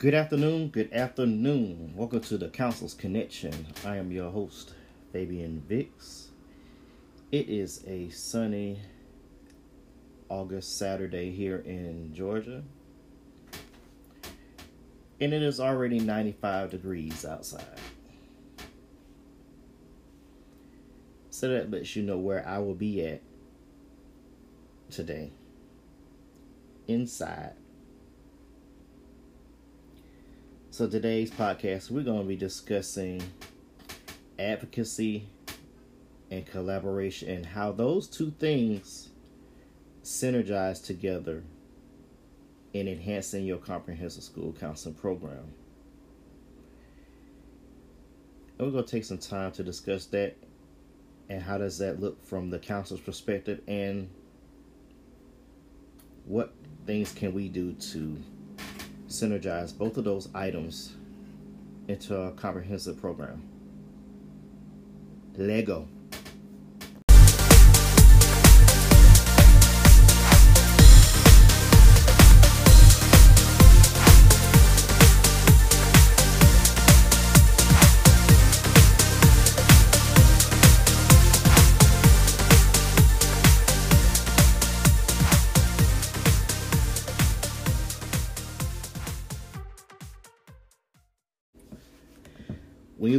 Good afternoon, good afternoon. Welcome to the Council's Connection. I am your host, Fabion Vicks. It is a sunny August Saturday here in Georgia. And it is already 95 degrees outside. So that lets you know where I will be at today. Inside So today's podcast, we're going to be discussing advocacy and collaboration and how those two things synergize together in enhancing your comprehensive school counseling program. And we're going to take some time to discuss that and how does that look from the counselor's perspective and what things can we do to synergize both of those items into a comprehensive program. Lego.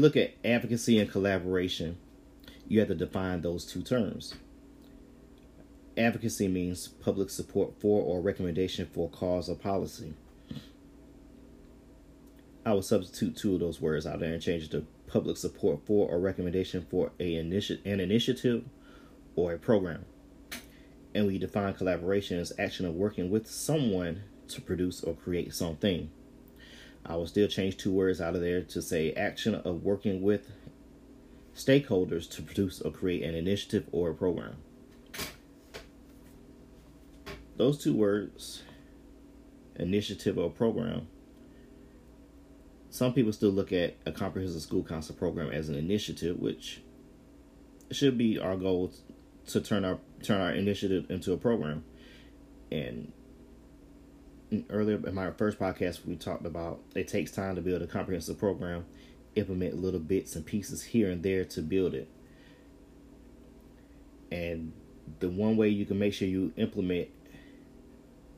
Look at advocacy and collaboration, you have to define those two terms. Advocacy means public support for or recommendation for cause or policy. I will substitute two of those words out there and change it to public support for or recommendation for a initi- an initiative or a program. And we define collaboration as action of working with someone to produce or create something. I will still change two words out of there to say action of working with stakeholders to produce or create an initiative or a program. Those two words, initiative or program, some people still look at a comprehensive school council program as an initiative, which should be our goal to turn our turn our initiative into a program. And earlier in my first podcast we talked about it takes time to build a comprehensive program implement little bits and pieces here and there to build it. And the one way you can make sure you implement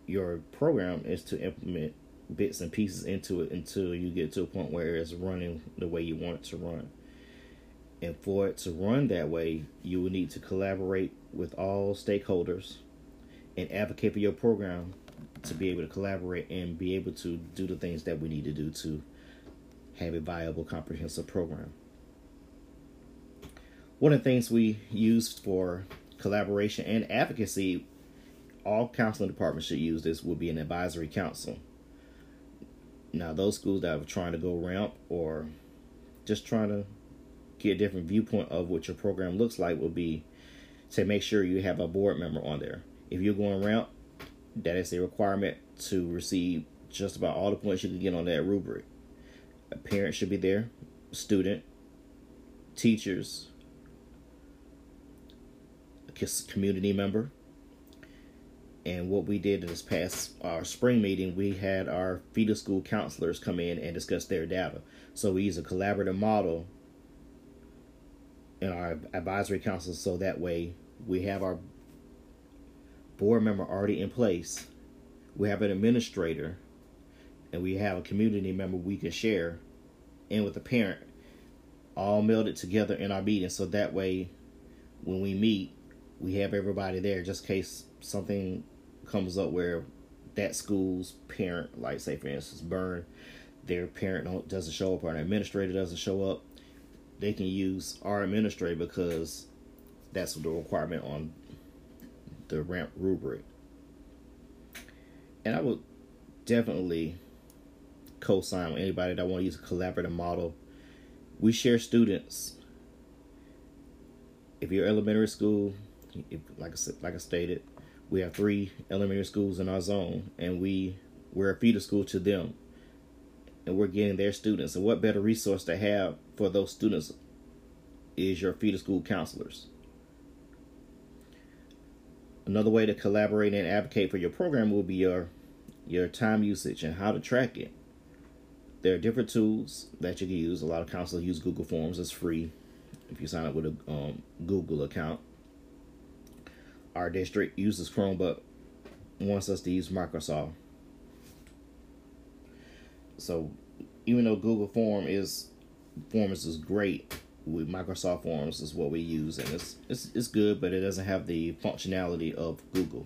your program is to implement bits and pieces into it until you get to a point where it's running the way you want it to run. And for it to run that way you will need to collaborate with all stakeholders and advocate for your program to be able to collaborate and be able to do the things that we need to do to have a viable comprehensive program. One of the things we use for collaboration and advocacy, all counseling departments should use this, would be an advisory council. Now, those schools that are trying to go RAMP or just trying to get a different viewpoint of what your program looks like would be to make sure you have a board member on there. If you're going RAMP, that is a requirement to receive just about all the points you can get on that rubric. A parent should be there, student, teachers, a community member. And what we did in this past our spring meeting, we had our feeder school counselors come in and discuss their data. So we use a collaborative model in our advisory council so that way we have our board member already in place, we have an administrator, and we have a community member we can share, and with the parent, all melded together in our meeting. So that way, when we meet, we have everybody there just in case something comes up where that school's parent, like say for instance, burn, their parent doesn't show up or an administrator doesn't show up, they can use our administrator because that's the requirement on the RAMP rubric. And I would definitely co-sign with anybody that want to use a collaborative model. We share students. If you're elementary school, if, like I said, like I stated, we have three elementary schools in our zone, and we we're a feeder school to them, and we're getting their students. And what better resource to have for those students is your feeder school counselors. Another way to collaborate and advocate for your program will be your your time usage and how to track it. there are different tools that you can use. A lot of counselors use Google Forms. It's free if you sign up with a um, Google account. Our district uses Chrome, but wants us to use Microsoft. So, even though Google Form is Forms is great, with Microsoft Forms is what we use, and it's it's it's good, but it doesn't have the functionality of Google.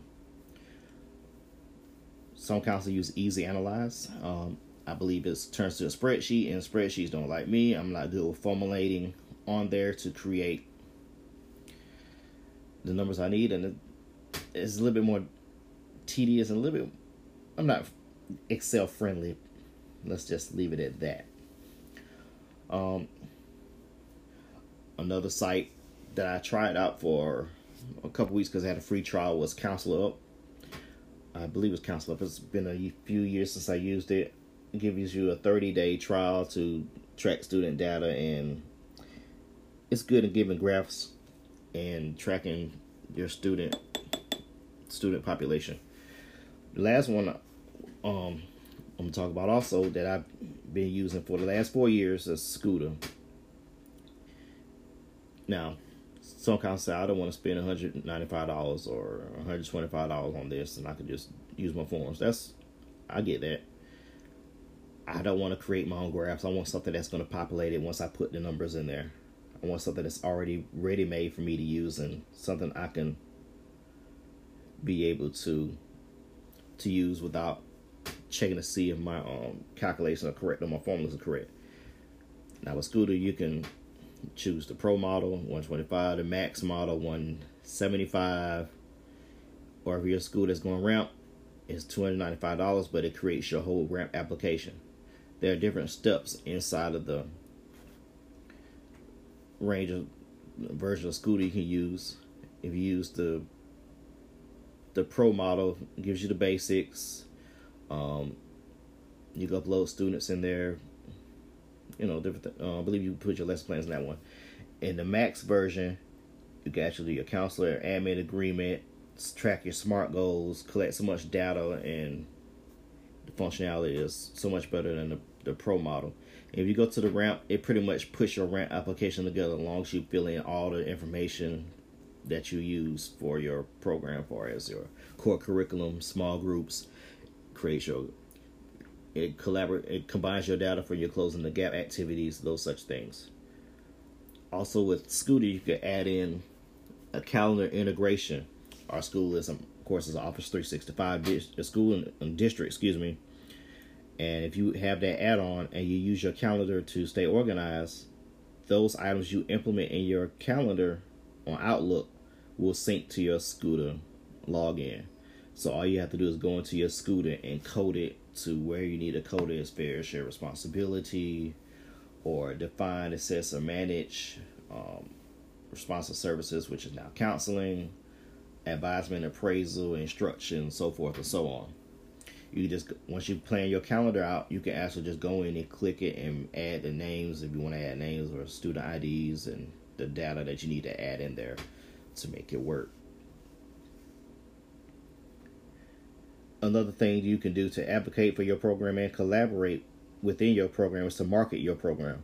Some counselors use EZAnalyze. Um, I believe it turns to a spreadsheet, and spreadsheets don't like me. I'm not good with formulating on there to create the numbers I need, and it, it's a little bit more tedious and a little bit. I'm not Excel friendly. Let's just leave it at that. Um, another site that I tried out for a couple weeks because I had a free trial was Counselor Up. I believe it's Counselor Up. It's been a few years since I used it. It gives you a 30 day trial to track student data, and it's good at giving graphs and tracking your student student population. The last one um, I'm gonna talk about also that I've been using for the last four years is SCUTA. Now, some kind of say I don't want to spend $195 or $125 on this and I can just use my forms. That's I get that. I don't want to create my own graphs. I want something that's going to populate it once I put the numbers in there. I want something that's already ready made for me to use and something I can be able to to use without checking to see if my um calculations are correct or my formulas are correct. Now with SCUTA, you can choose the Pro model 125, the Max model 175, or if your school is going RAMP, it's $295, but it creates your whole ramp application. There are different steps inside of the range of version of SCUTA you can use. If you use the the Pro model, gives you the basics. Um, you can upload students in there. You know, different. Uh, I believe you put your lesson plans in that one. In the Max version, you can actually do your counselor admin agreement, track your SMART goals, collect so much data, and the functionality is so much better than the, the Pro model. If you go to the RAMP, it pretty much puts your RAMP application together as long as you fill in all the information that you use for your program for as your core curriculum, small groups, create your it collaborate it combines your data for your closing the gap activities, those such things. Also with SCUTA you can add in a calendar integration. Our school is of course is Office 365 a school and district, excuse me. And if you have that add-on and you use your calendar to stay organized, those items you implement in your calendar on Outlook will sync to your SCUTA login. So all you have to do is go into your SCUTA and code it to where you need to code as fair share responsibility or define, assess, or manage um, responsive services, which is now counseling, advisement, appraisal, instruction, so forth and so on. You just once you plan your calendar out, you can actually just go in and click it and add the names if you want to add names or student IDs and the data that you need to add in there to make it work. Another thing you can do to advocate for your program and collaborate within your program is to market your program.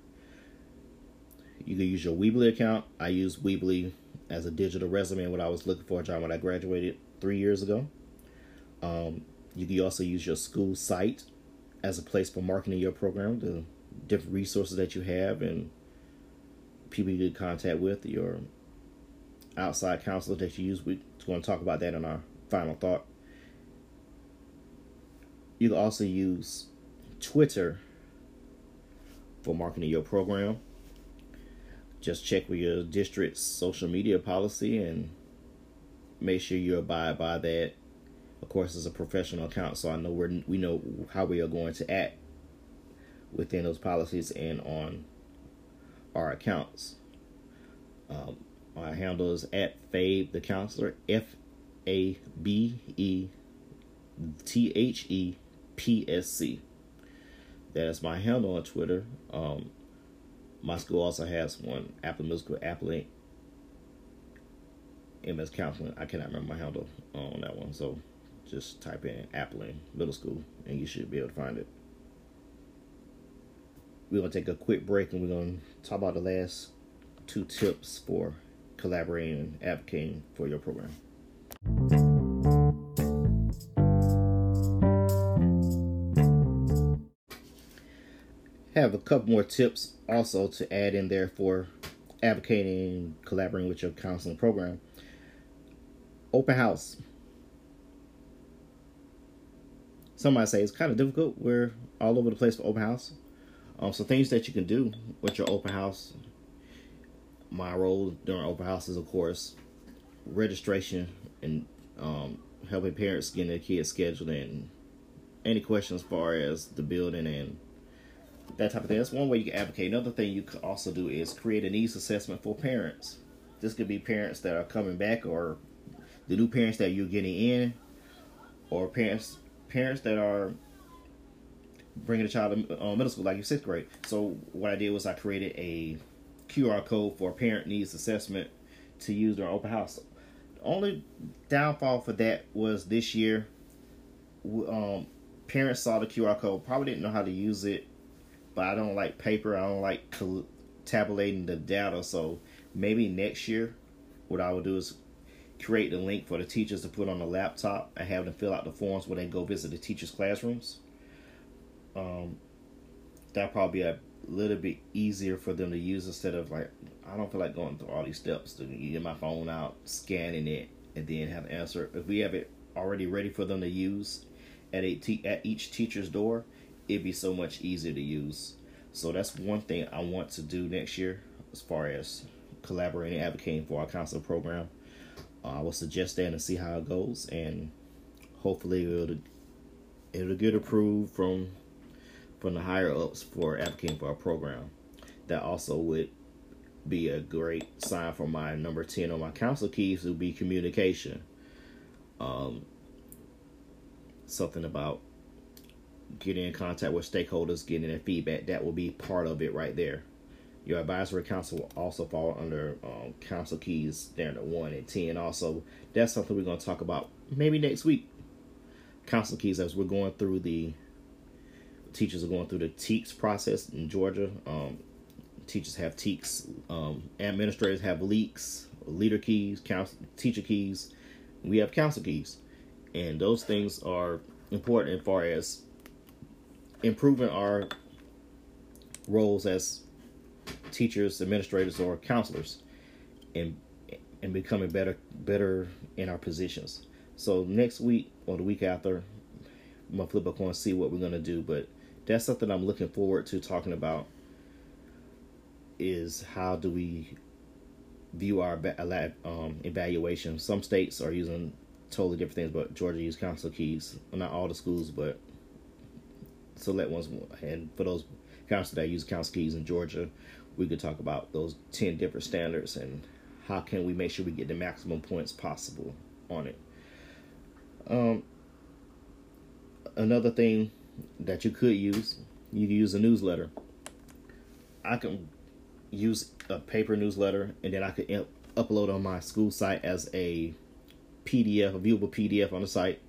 You can use your Weebly account. I use Weebly as a digital resume when I was looking for a job when I graduated three years ago. Um, you can also use your school site as a place for marketing your program, the different resources that you have and people you get contact with, your outside counselor that you use. We're going to talk about that in our final thought. You can also use Twitter for marketing your program. Just check with your district's social media policy and make sure you abide by that. Of course, as a professional account, so I know we we know how we are going to act within those policies and on our accounts. Um, my handle is at Fabe the Counselor, F A B E T H E P S C. That is my handle on Twitter. Um, my school also has one, Appling Middle School, Appling MS Counseling. I cannot remember my handle on that one, so just type in Appling Middle School and you should be able to find it. we're gonna take a quick break and we're gonna talk about the last two tips for collaborating and advocating for your program. Have a couple more tips also to add in there for advocating, collaborating with your counseling program. Open house. Some might say it's kind of difficult. We're all over the place for open house. Um, so things that you can do with your open house. My role during open house is, of course, registration and um, helping parents get their kids scheduled and any questions as far as the building and that type of thing. That's one way you can advocate. Another thing you could also do is create a needs assessment for parents. This could be parents that are coming back or the new parents that you're getting in or parents parents that are bringing a child to uh, middle school like your sixth grade. So what I did was I created a QR code for parent needs assessment to use during open house. The only downfall for that was this year, um, parents saw the QR code, probably didn't know how to use it, but I don't like paper. I don't like tabulating the data. So maybe next year, what I will do is create the link for the teachers to put on the laptop and have them fill out the forms when they go visit the teachers' classrooms. Um, that'll probably be a little bit easier for them to use instead of like I don't feel like going through all these steps to get my phone out, scanning it, and then have to answer. If we have it already ready for them to use at a te- at each teacher's door, it'd be so much easier to use. So that's one thing I want to do next year as far as collaborating, advocating for our council program. Uh, I will suggest that and see how it goes, and hopefully it'll it'll get approved from from the higher ups for advocating for our program. That also would be a great sign for my number 10 on my council keys would be communication. Um, something about getting in contact with stakeholders, getting their feedback. That will be part of it right there. Your advisory council will also fall under um, council keys in the one and ten. Also, that's something we're going to talk about maybe next week. Council keys as we're going through the teachers are going through the TKES process in Georgia. Um, teachers have TKES, um, administrators have LKES, leader keys, council, teacher keys. We have council keys, and those things are important as far as improving our roles as teachers, administrators, or counselors, and and becoming better better in our positions. So next week or the week after, I'm gonna flip a coin and see what we're gonna do. But that's something I'm looking forward to talking about. Is how do we view our um, evaluation? Some states are using totally different things, but Georgia uses council keys. Well, not all the schools, but select ones. And for those councils that use council keys in Georgia, we could talk about those 10 different standards and how can we make sure we get the maximum points possible on it. Um, another thing that you could use, you can use a newsletter. I can use a paper newsletter and then I could upload on my school site as a PDF, a viewable PDF on the site.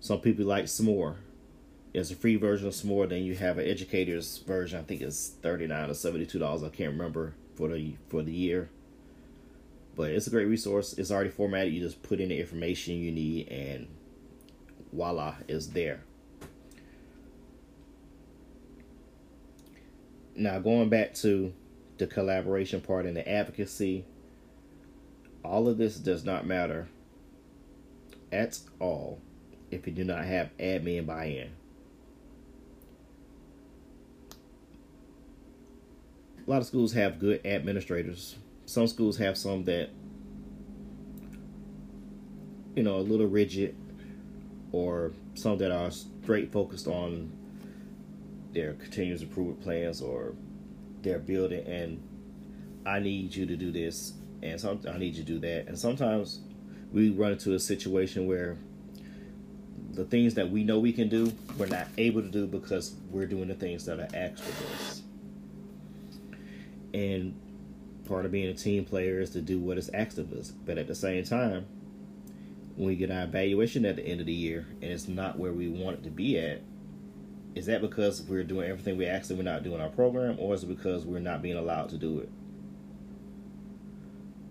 Some people like S'more. There's a free version of S'more. Then you have an educator's version. I think it's thirty nine or seventy two dollars. I can't remember for the for the year. But it's a great resource. It's already formatted. You just put in the information you need, and voila, it's there. Now going back to the collaboration part and the advocacy, all of this does not matter at all if you do not have admin buy-in. A lot of schools have good administrators. Some schools have some that, you know, a little rigid, or some that are straight focused on their continuous improvement plans or their building. And I need you to do this, and some I need you to do that. And sometimes we run into a situation where the things that we know we can do, we're not able to do because we're doing the things that are asked of us. And part of being a team player is to do what is asked of us. But at the same time, when we get our evaluation at the end of the year and it's not where we want it to be at, is that because we're doing everything we actually we're not doing our program, or is it because we're not being allowed to do it?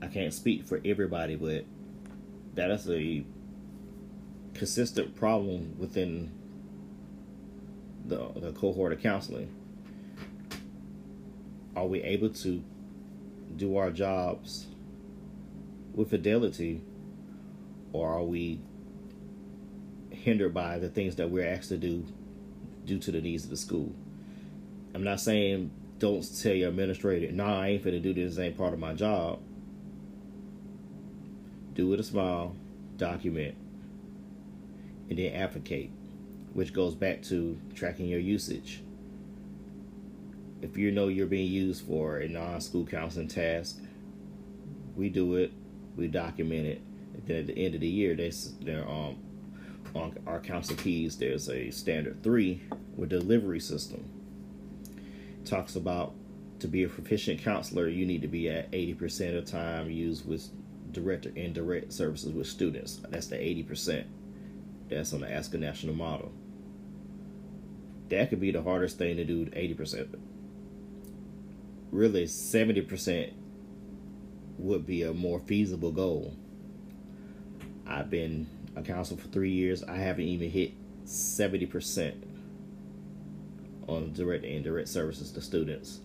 I can't speak for everybody, but that is a consistent problem within the the cohort of counseling. Are we able to do our jobs with fidelity, or are we hindered by the things that we're asked to do due to the needs of the school? I'm not saying don't tell your administrator, nah, I ain't finna do this, ain't part of my job. Do it a smile, document, and then advocate, which goes back to tracking your usage. If you know you're being used for a non school counseling task, we do it, we document it, and then at the end of the year, there's there um on our council keys there's a standard three with delivery system. It talks about to be a proficient counselor, you need to be at 80% of time used with direct or indirect services with students. That's the 80%. That's on the ASCA National model. That could be the hardest thing to do, 80%. Really, 70% would be a more feasible goal. I've been a counselor for three years. I haven't even hit 70% on direct and indirect services to students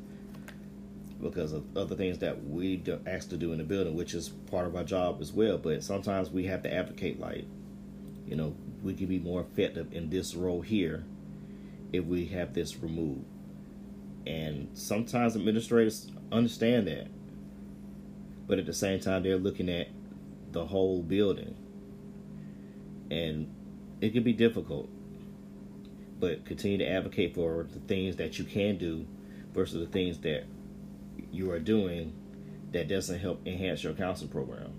because of other things that we asked to do in the building, which is part of our job as well. But sometimes we have to advocate, like, you know, we can be more effective in this role here if we have this removed. And sometimes administrators understand that. But at the same time, they're looking at the whole building. And it can be difficult. But continue to advocate for the things that you can do versus the things that you are doing that doesn't help enhance your counseling program.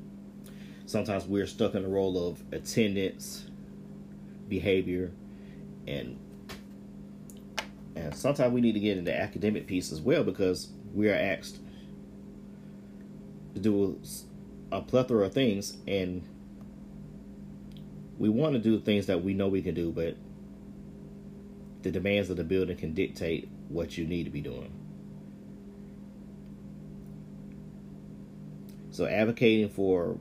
Sometimes we're stuck in the role of attendance, behavior, and and sometimes we need to get into academic piece as well because we are asked to do a plethora of things and we want to do things that we know we can do, but the demands of the building can dictate what you need to be doing. So advocating for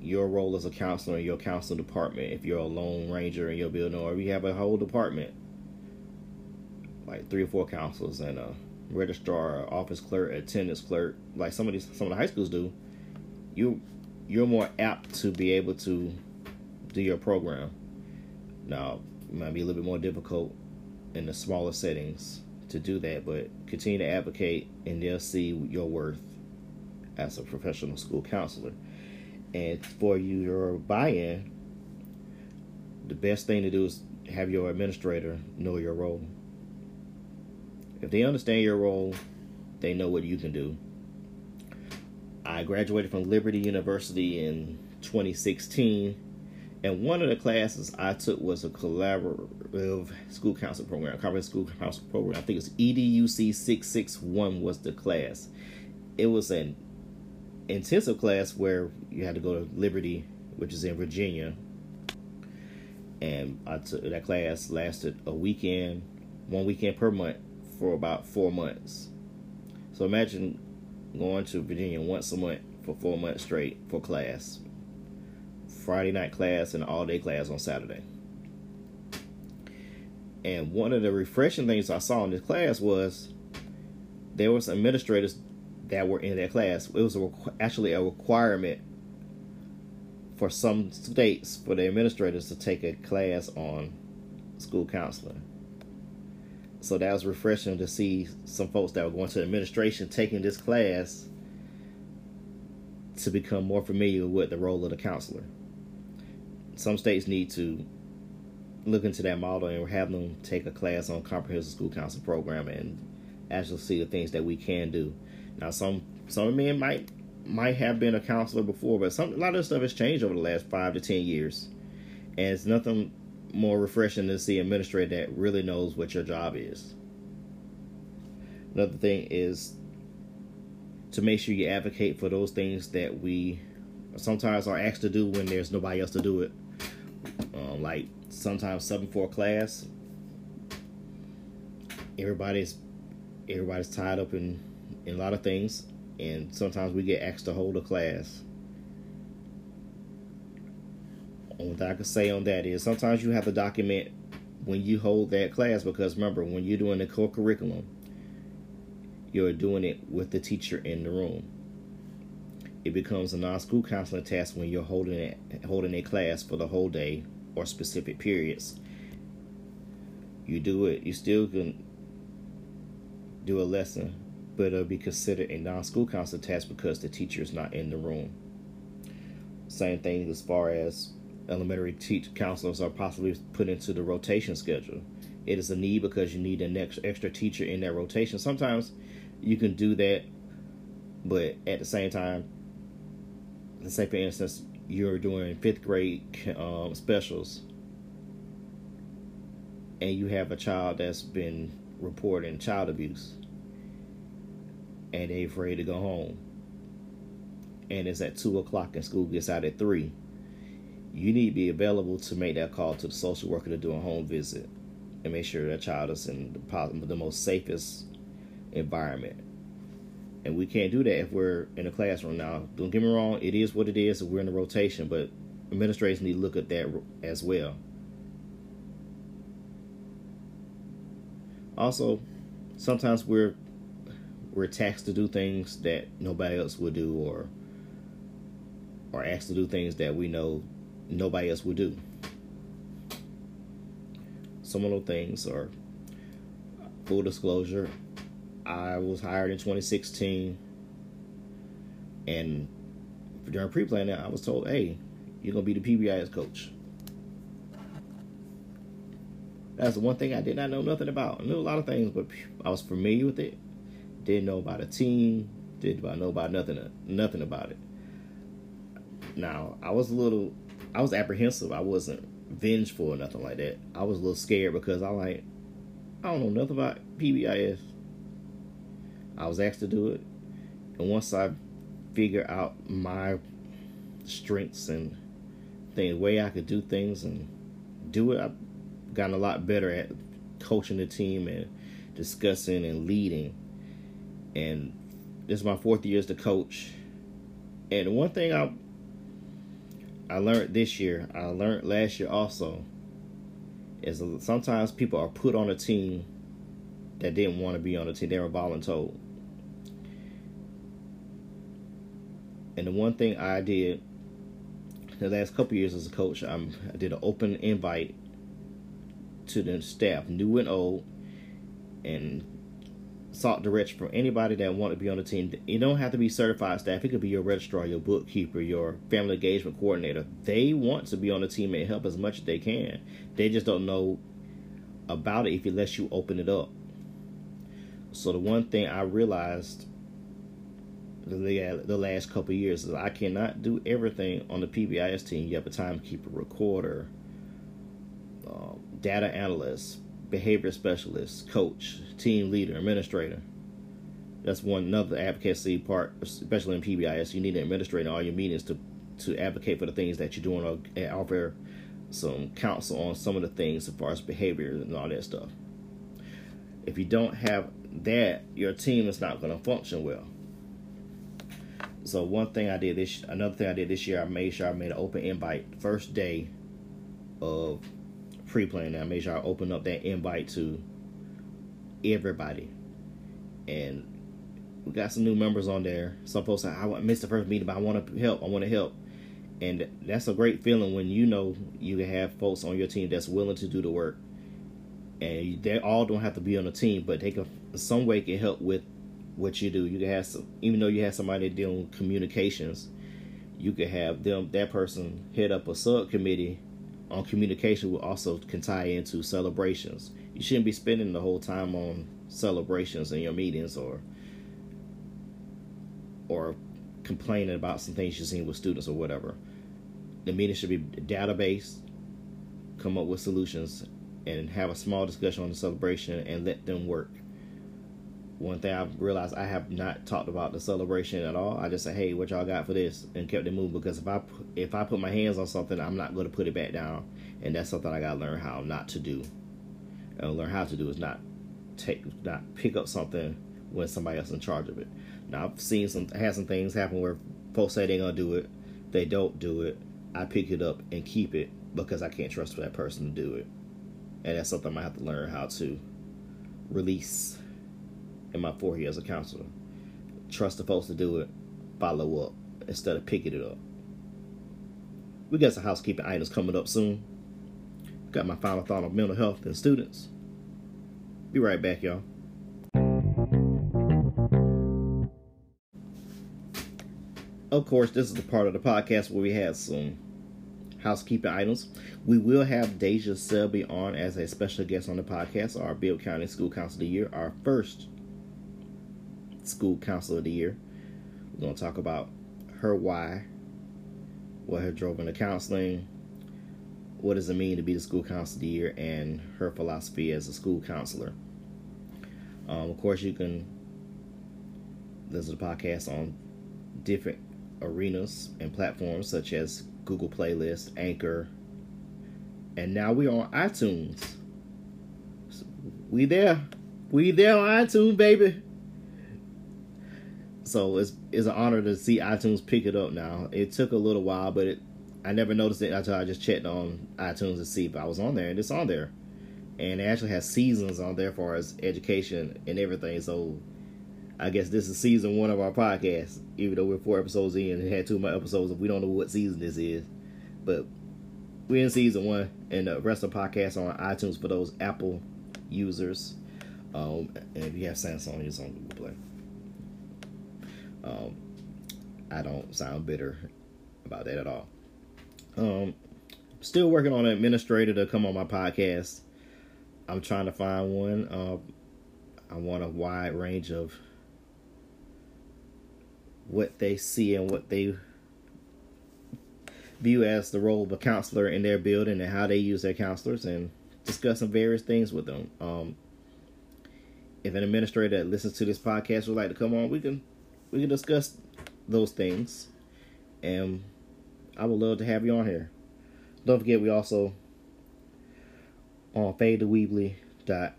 your role as a counselor in your counseling department, if you're a lone ranger in your building, or if you have a whole department, like three or four counselors and a registrar, office clerk, attendance clerk, like some of these some of the high schools do, you you're more apt to be able to do your program. Now, it might be a little bit more difficult in the smaller settings to do that, but continue to advocate and they'll see your worth as a professional school counselor. And for you, your buy-in, the best thing to do is have your administrator know your role. If they understand your role, they know what you can do. I graduated from Liberty University in 2016, and one of the classes I took was a collaborative school council program, comprehensive school council program. I think it's EDUC 661 was the class. It was an intensive class where you had to go to Liberty, which is in Virginia. And I took that class lasted a weekend, one weekend per month for about four months. So imagine going to Virginia once a month for four months straight for class. Friday night class and all day class on Saturday. And one of the refreshing things I saw in this class was there was administrators that were in that class. It was a, actually a requirement for some states for the administrators to take a class on school counseling. So that was refreshing to see some folks that were going to administration taking this class to become more familiar with the role of the counselor. Some states need to look into that model and have them take a class on comprehensive school counseling program and actually see the things that we can do now, some some men might might have been a counselor before, but some a lot of stuff has changed over the last five to ten years, and it's nothing more refreshing to see an administrator that really knows what your job is. Another thing is to make sure you advocate for those things that we sometimes are asked to do when there's nobody else to do it. Um, like sometimes seven four class, everybody's everybody's tied up in in a lot of things, and sometimes we get asked to hold a class. Only thing I can say on that is sometimes you have to document when you hold that class because remember when you're doing the core curriculum, you're doing it with the teacher in the room. It becomes a non-school counseling task when you're holding it, holding a class for the whole day or specific periods. You do it. You still can do a lesson, but it'll be considered a non-school counseling task because the teacher is not in the room. Same thing as far as elementary teach counselors are possibly put into the rotation schedule. It is a need because you need an extra teacher in that rotation. Sometimes you can do that, but at the same time, let's say for instance, you're doing fifth grade um, specials, and you have a child that's been reporting child abuse, and they're afraid to go home, and it's at two o'clock and school gets out at three. You need to be available to make that call to the social worker to do a home visit and make sure that child is in the, the most safest environment. And we can't do that if we're in a classroom now. Don't get me wrong, it is what it is, we're in a rotation, but administrators need to look at that as well. Also, sometimes we're we're taxed to do things that nobody else would do or or asked to do things that we know nobody else would do. Some of those things are full disclosure. I was hired in 2016, and during pre-planning, I was told, "Hey, you're gonna be the PBIS coach." That's the one thing I did not know nothing about. I knew a lot of things, but I was familiar with it. Didn't know about a team. Didn't know about nothing. Nothing about it. Now I was a little I was apprehensive. I wasn't vengeful or nothing like that. I was a little scared because I like I don't know nothing about PBIS. I was asked to do it, and once I figure out my strengths and the way I could do things and do it, I've gotten a lot better at coaching the team and discussing and leading. And this is my fourth year as the coach. And one thing I I learned this year, I learned last year also, is sometimes people are put on a team that didn't want to be on the team. They were voluntold. And the one thing I did the last couple years as a coach, I'm, I did an open invite to the staff, new and old, and sought direction from anybody that want to be on the team. You don't have to be certified staff. It could be your registrar, your bookkeeper, your family engagement coordinator. They want to be on the team and help as much as they can. They just don't know about it if it lets you open it up. So the one thing I realized the, the last couple years is I cannot do everything on the PBIS team. You have a timekeeper, recorder, uh, data analyst, behavior specialist, coach, team leader, administrator. That's one another advocacy part, especially in PBIS. You need an administrator in all your meetings to to advocate for the things that you're doing or offer some counsel on some of the things as far as behavior and all that stuff. If you don't have that, your team is not going to function well. So one thing I did this, another thing I did this year, I made sure I made an open invite first day of pre-planning. I made sure I opened up that invite to everybody, and we got some new members on there. Some folks say, "I missed the first meeting, but I want to help. I want to help." And that's a great feeling when you know you have folks on your team that's willing to do the work, and they all don't have to be on the team, but they can some way can help with what you do. You can have some, even though you have somebody dealing with communications, you could have them that person head up a subcommittee on communication will also can tie into celebrations. You shouldn't be spending the whole time on celebrations in your meetings or or complaining about some things you've seen with students or whatever. The meeting should be database, come up with solutions, and have a small discussion on the celebration and let them work. One thing I've realized I have not talked about the celebration at all. I just say, "Hey, what y'all got for this?" and kept it moving because if I if I put my hands on something, I'm not going to put it back down, and that's something I got to learn how not to do. And learn how to do is not take not pick up something when somebody else is in charge of it. Now I've seen some had some things happen where folks say they're gonna do it, they don't do it. I pick it up and keep it because I can't trust that person to do it, and that's something I have to learn how to release in my four years as a counselor. Trust the folks to do it, follow up instead of picking it up. We got some housekeeping items coming up soon. Got my final thought on mental health and students. Be right back, y'all. Of course, this is the part of the podcast where we have some housekeeping items. We will have Deja Selby on as a special guest on the podcast, our Bibb County School Council of the Year, our first School Counselor of the Year. We're going to talk about her why, what her drove into counseling, what does it mean to be the school counselor of the year, and her philosophy as a school counselor. Um, of course, you can listen to the podcast on different arenas and platforms such as Google Playlist, Anchor, and now we're on iTunes. We there. We there on iTunes, baby. So it's it's an honor to see iTunes pick it up now. It took a little while, but it I never noticed it until I just checked on iTunes to see if I was on there, and it's on there. And it actually has seasons on there for as education and everything. So I guess this is season one of our podcast, even though we're four episodes in and had two more episodes. We don't know what season this is, but we're in season one, and the rest of the podcast on iTunes for those Apple users. Um, and if you have Samsung, it's on Google Play. Um, I don't sound bitter about that at all. Um, still working on an administrator to come on my podcast. I'm trying to find one. Uh, I want a wide range of what they see and what they view as the role of a counselor in their building and how they use their counselors and discuss some various things with them. Um, if an administrator that listens to this podcast would like to come on, we can we can discuss those things and I would love to have you on here. Don't forget, we also on Fabe the Weebly dot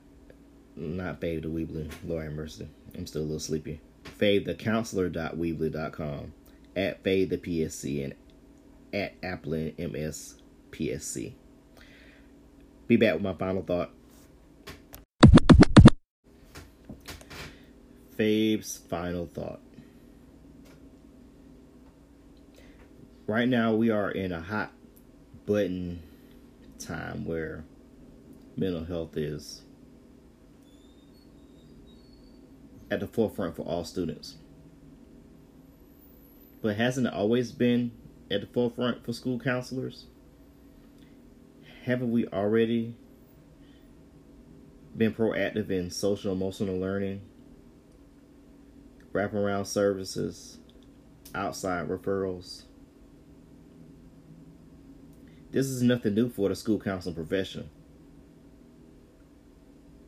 not Fabe the Weebly. Lord have mercy. I'm still a little sleepy. Fabe the Counselor dot Weebly dot com at Fabe the PSC and at Appling MS PSC. Be back with my final thought. Fabe's final thought. Right now we are in a hot button time where mental health is at the forefront for all students. But hasn't it always been at the forefront for school counselors? Haven't we already been proactive in social emotional learning, wraparound services, outside referrals? This is nothing new for the school counseling profession.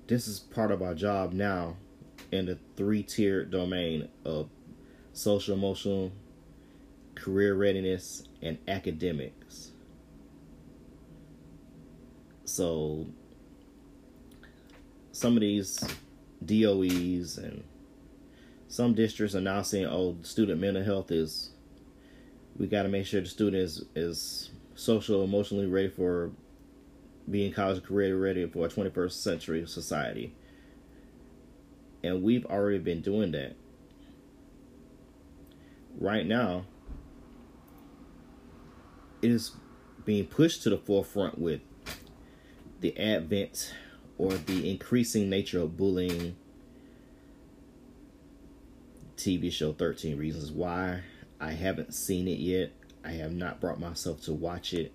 This is part of our job now in the three tiered domain of social emotional, career readiness, and academics. So, some of these DOEs and some districts are now saying, oh, student mental health is, we got to make sure the student is, is social, emotionally ready for being college career ready for a 21st century society. And we've already been doing that. Right now, it is being pushed to the forefront with the advent or the increasing nature of bullying. TV show 13 Reasons Why. I haven't seen it yet. I have not brought myself to watch it.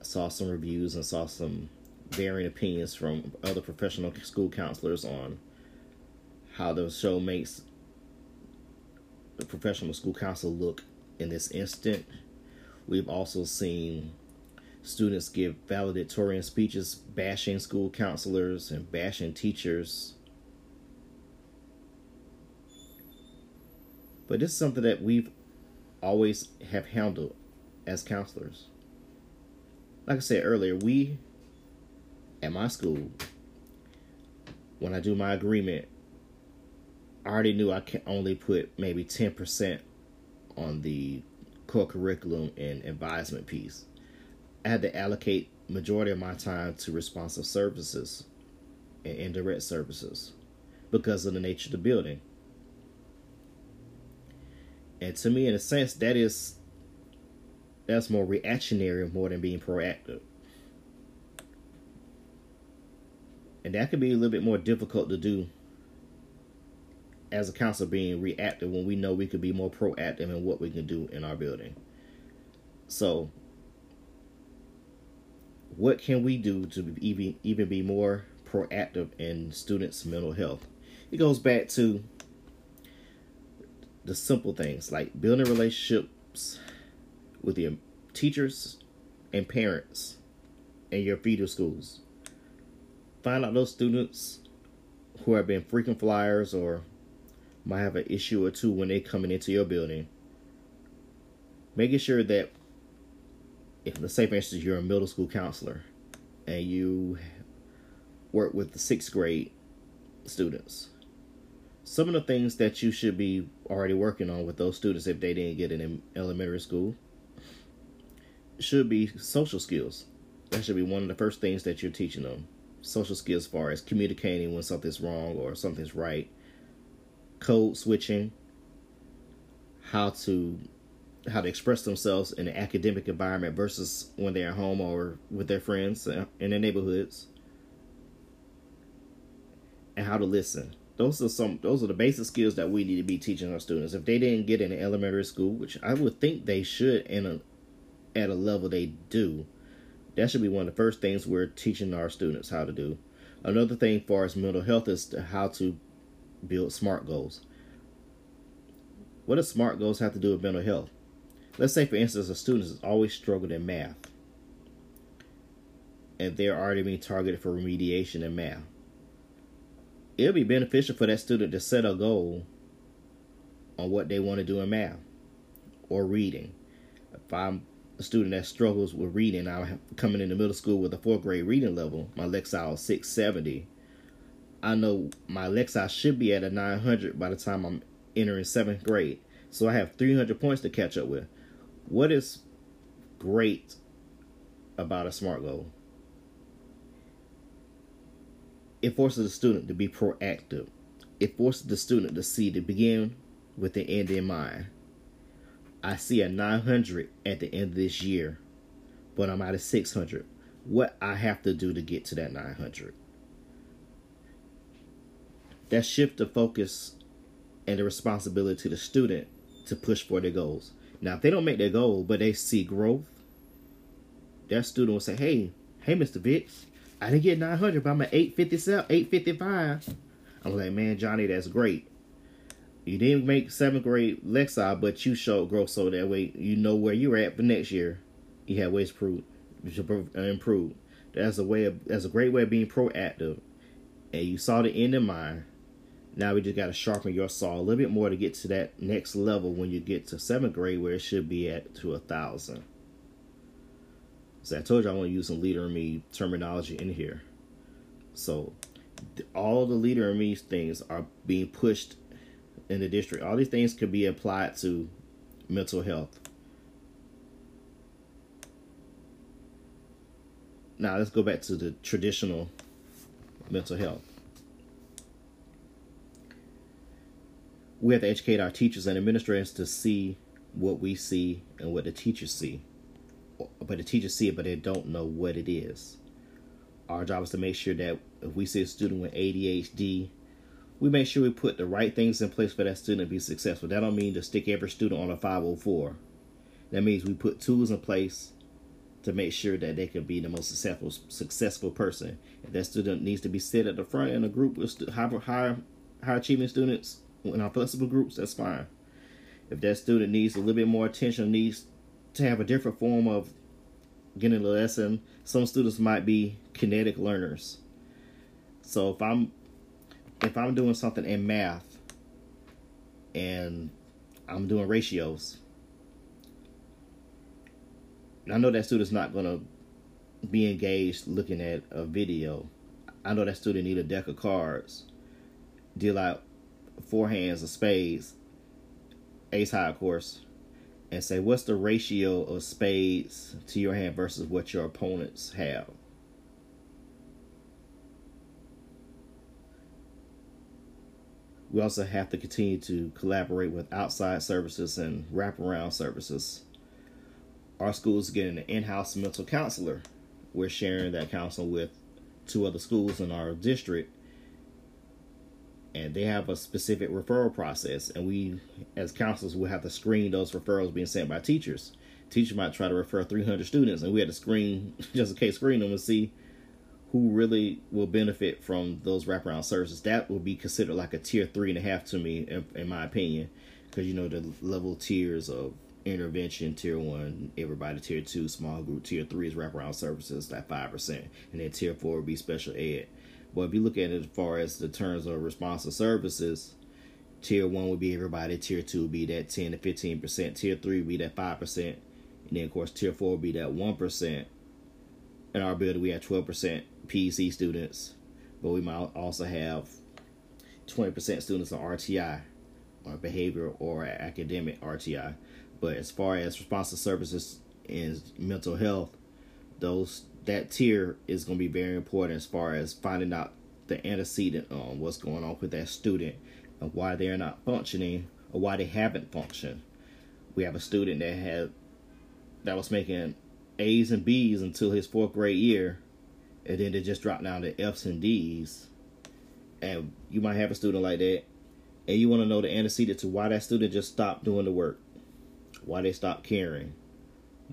I saw some reviews and saw some varying opinions from other professional school counselors on how the show makes the professional school counselor look in this instant. We've also seen students give valedictorian speeches bashing school counselors and bashing teachers. But this is something that we've always have handled as counselors. Like I said earlier, we at my school when I do my agreement, I already knew I can only put maybe 10% on the core curriculum and advisement piece. I had to allocate majority of my time to responsive services and indirect services because of the nature of the building. And to me, in a sense, that is that's more reactionary more than being proactive. And that can be a little bit more difficult to do as a council being reactive when we know we could be more proactive in what we can do in our building. So, what can we do to even even be more proactive in students' mental health? It goes back to the simple things like building relationships with your teachers and parents and your feeder schools. Find out those students who have been frequent flyers or might have an issue or two when they're coming into your building. Making sure that if say for instance you're a middle school counselor and you work with the sixth grade students. Some of the things that you should be already working on with those students if they didn't get in elementary school should be social skills. That should be one of the first things that you're teaching them. Social skills as far as communicating when something's wrong or something's right code switching, how to how to express themselves in an academic environment versus when they're at home or with their friends in their neighborhoods, and how to listen. Those are some those are the basic skills that we need to be teaching our students. If they didn't get in elementary school, which I would think they should in a at a level they do, that should be one of the first things we're teaching our students how to do. Another thing for us mental health is how to build SMART goals. What does SMART goals have to do with mental health? Let's say, for instance, a student has always struggled in math, and they're already being targeted for remediation in math. It'll be beneficial for that student to set a goal on what they want to do in math or reading. If I'm a student that struggles with reading, I'm coming into middle school with a fourth grade reading level, my Lexile 670 I know my Lexile should be at a 900 by the time I'm entering seventh grade. So I have 300 points to catch up with. What is great about a SMART goal? It forces the student to be proactive. It forces the student to see the begin with the end in mind. I see a 900 at the end of this year, but I'm at a 600. What I have to do to get to that 900 that shift the focus and the responsibility to the student to push for their goals. Now, if they don't make their goal, but they see growth, that student will say, "Hey, hey, Mr. Vick, I didn't get 900, but I'm at 857, 855." I'm like, "Man, Johnny, that's great. You didn't make seventh grade Lexile, but you showed growth, so that way you know where you're at for next year. You have ways to uh, improve. That's a way of that's a great way of being proactive, and you saw the end in mind now we just got to sharpen your saw a little bit more to get to that next level when you get to seventh grade where it should be at to a thousand. So I told you I want to use some leader in me terminology in here. So all the leader in me things are being pushed in the district. All these things could be applied to mental health. Now let's go back to the traditional mental health. we have to educate our teachers and administrators to see what we see and what the teachers see. But the teachers see it, but they don't know what it is. Our job is to make sure that if we see a student with ADHD, we make sure we put the right things in place for that student to be successful. That don't mean to stick every student on a 504. That means we put tools in place to make sure that they can be the most successful successful person. If that student needs to be sit at the front in a group with high, high, high achieving students, in our flexible groups, that's fine. If that student needs a little bit more attention, needs to have a different form of getting the lesson, some students might be kinetic learners. So if I'm if I'm doing something in math and I'm doing ratios, I know that student's not gonna be engaged looking at a video. I know that student need a deck of cards. Deal out four hands of spades, ace high, of course, and say what's the ratio of spades to your hand versus what your opponents have. We also have to continue to collaborate with outside services and wraparound services. Our school is getting an in house mental counselor. We're sharing that counsel with two other schools in our district. And they have a specific referral process. And we, as counselors, will have to screen those referrals being sent by teachers. Teacher might try to refer 300 students, and we had to screen, just in case, screen them and see who really will benefit from those wraparound services. That will be considered like a tier three and a half to me, in, in my opinion, because you know the level tiers of intervention tier one, everybody tier two, small group tier three is wraparound services like five percent, and then tier four would be special ed. But if you look at it as far as the terms of responsive services, tier one would be everybody, tier two would be that ten to fifteen percent, tier three would be that five percent, and then of course tier four would be that one percent. In our building, we have twelve percent PC students, but we might also have 20% students on RTI, or behavior or academic RTI. But as far as responsive services and mental health, those that tier is going to be very important as far as finding out the antecedent on what's going on with that student and why they're not functioning or why they haven't functioned. We have a student that had that was making A's and B's until his fourth grade year and then they just dropped down to F's and D's. And you might have a student like that, and you want to know the antecedent to why that student just stopped doing the work, why they stopped caring,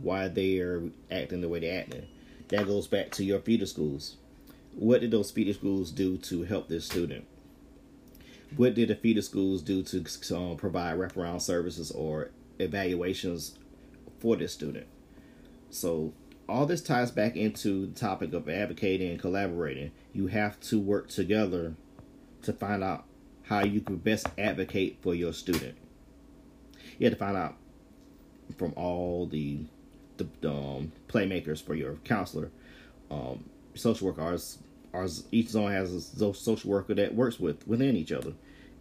why they are acting the way they're acting. That goes back to your feeder schools. What did those feeder schools do to help this student? What did the feeder schools do to um, provide wraparound services or evaluations for this student? So all this ties back into the topic of advocating and collaborating. You have to work together to find out how you can best advocate for your student. You have to find out from all the the um, playmakers for your counselor, um, social worker. Ours, ours, each zone has a social worker that works with within each other,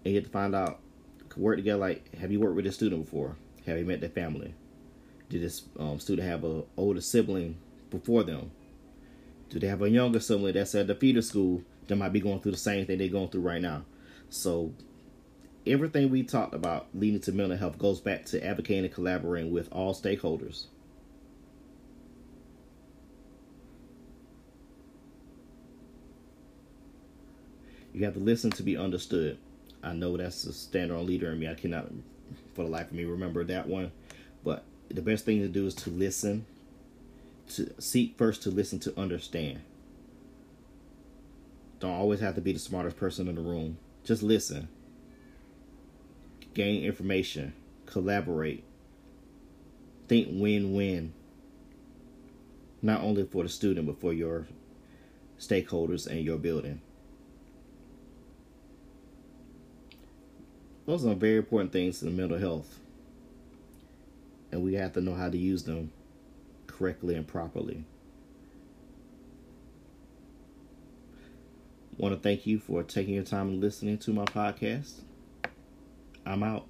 and you have to find out work together. Like, have you worked with a student before? Have you met their family? Did this um, student have an older sibling before them? Do they have a younger sibling that's at the feeder school that might be going through the same thing they're going through right now? So everything we talked about leading to mental health goes back to advocating and collaborating with all stakeholders. You have to listen to be understood. I know that's a standard on leader in me. I cannot, for the life of me, remember that one. But the best thing to do is to listen, to seek first to listen to understand. Don't always have to be the smartest person in the room. Just listen. Gain information. Collaborate. Think win win. Not only for the student, but for your stakeholders and your building. Those are very important things in mental health. And we have to know how to use them correctly and properly. want to thank you for taking your time and listening to my podcast. I'm out.